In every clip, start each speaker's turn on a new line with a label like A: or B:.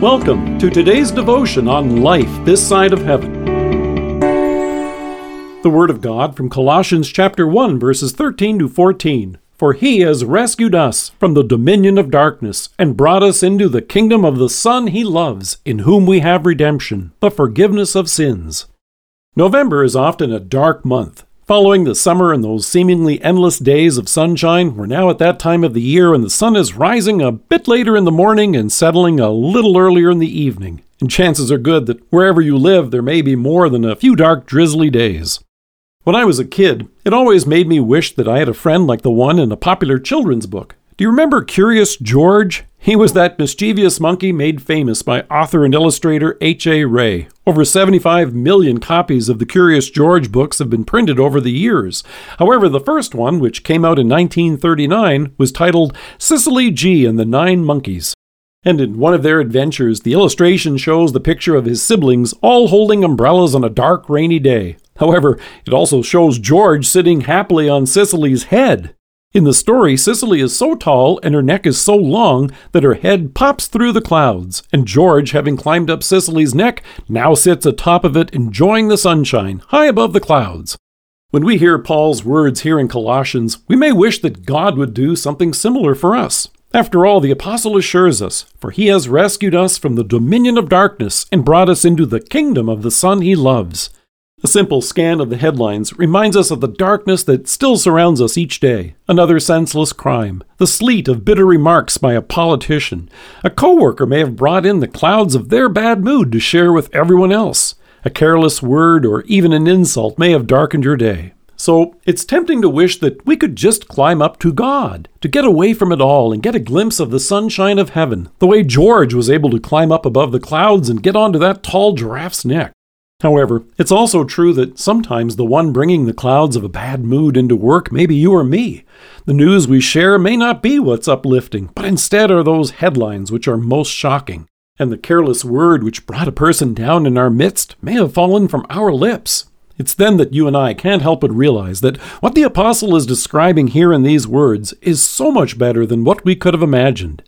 A: Welcome to today's devotion on life this side of heaven. The Word of God from Colossians chapter 1, verses 13 to 14. For he has rescued us from the dominion of darkness and brought us into the kingdom of the Son he loves, in whom we have redemption, the forgiveness of sins. November is often a dark month. Following the summer and those seemingly endless days of sunshine, we're now at that time of the year when the sun is rising a bit later in the morning and settling a little earlier in the evening. And chances are good that wherever you live, there may be more than a few dark, drizzly days. When I was a kid, it always made me wish that I had a friend like the one in a popular children's book. Do you remember Curious George? He was that mischievous monkey made famous by author and illustrator H.A. Rey. Over 75 million copies of the Curious George books have been printed over the years. However, the first one, which came out in 1939, was titled Cecily G and the Nine Monkeys. And in one of their adventures, the illustration shows the picture of his siblings all holding umbrellas on a dark, rainy day. However, it also shows George sitting happily on Cecily's head. In the story, Cecily is so tall and her neck is so long that her head pops through the clouds, and George, having climbed up Cecily's neck, now sits atop of it enjoying the sunshine, high above the clouds. When we hear Paul's words here in Colossians, we may wish that God would do something similar for us. After all, the apostle assures us, for he has rescued us from the dominion of darkness and brought us into the kingdom of the Son he loves. A simple scan of the headlines reminds us of the darkness that still surrounds us each day. Another senseless crime, the sleet of bitter remarks by a politician. A coworker may have brought in the clouds of their bad mood to share with everyone else. A careless word or even an insult may have darkened your day. So it's tempting to wish that we could just climb up to God, to get away from it all and get a glimpse of the sunshine of heaven, the way George was able to climb up above the clouds and get onto that tall giraffe's neck. However, it's also true that sometimes the one bringing the clouds of a bad mood into work may be you or me. The news we share may not be what's uplifting, but instead are those headlines which are most shocking. And the careless word which brought a person down in our midst may have fallen from our lips. It's then that you and I can't help but realize that what the Apostle is describing here in these words is so much better than what we could have imagined.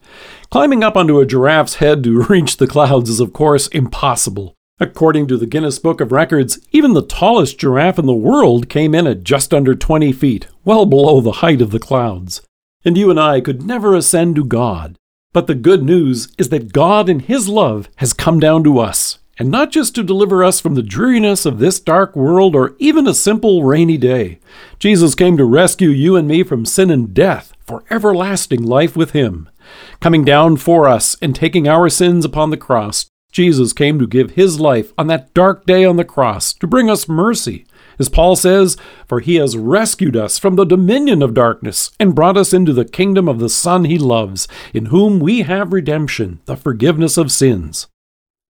A: Climbing up onto a giraffe's head to reach the clouds is, of course, impossible. According to the Guinness Book of Records, even the tallest giraffe in the world came in at just under 20 feet, well below the height of the clouds. And you and I could never ascend to God. But the good news is that God in His love has come down to us, and not just to deliver us from the dreariness of this dark world or even a simple rainy day. Jesus came to rescue you and me from sin and death for everlasting life with Him. Coming down for us and taking our sins upon the cross, Jesus came to give his life on that dark day on the cross to bring us mercy. As Paul says, For he has rescued us from the dominion of darkness and brought us into the kingdom of the Son he loves, in whom we have redemption, the forgiveness of sins.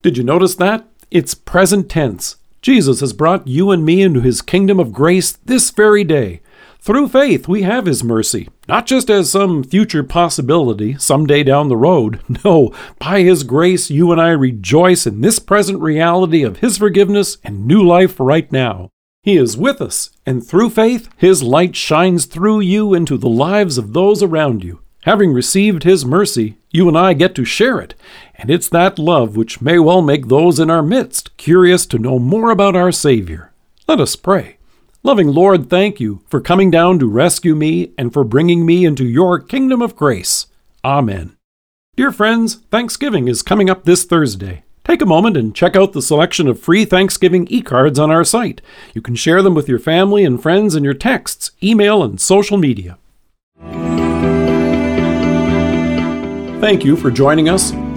A: Did you notice that? It's present tense. Jesus has brought you and me into his kingdom of grace this very day. Through faith, we have His mercy, not just as some future possibility someday down the road. No, by His grace, you and I rejoice in this present reality of His forgiveness and new life right now. He is with us, and through faith, His light shines through you into the lives of those around you. Having received His mercy, you and I get to share it, and it's that love which may well make those in our midst curious to know more about our Savior. Let us pray. Loving Lord, thank you for coming down to rescue me and for bringing me into your kingdom of grace. Amen. Dear friends, Thanksgiving is coming up this Thursday. Take a moment and check out the selection of free Thanksgiving e cards on our site. You can share them with your family and friends in your texts, email, and social media. Thank you for joining us.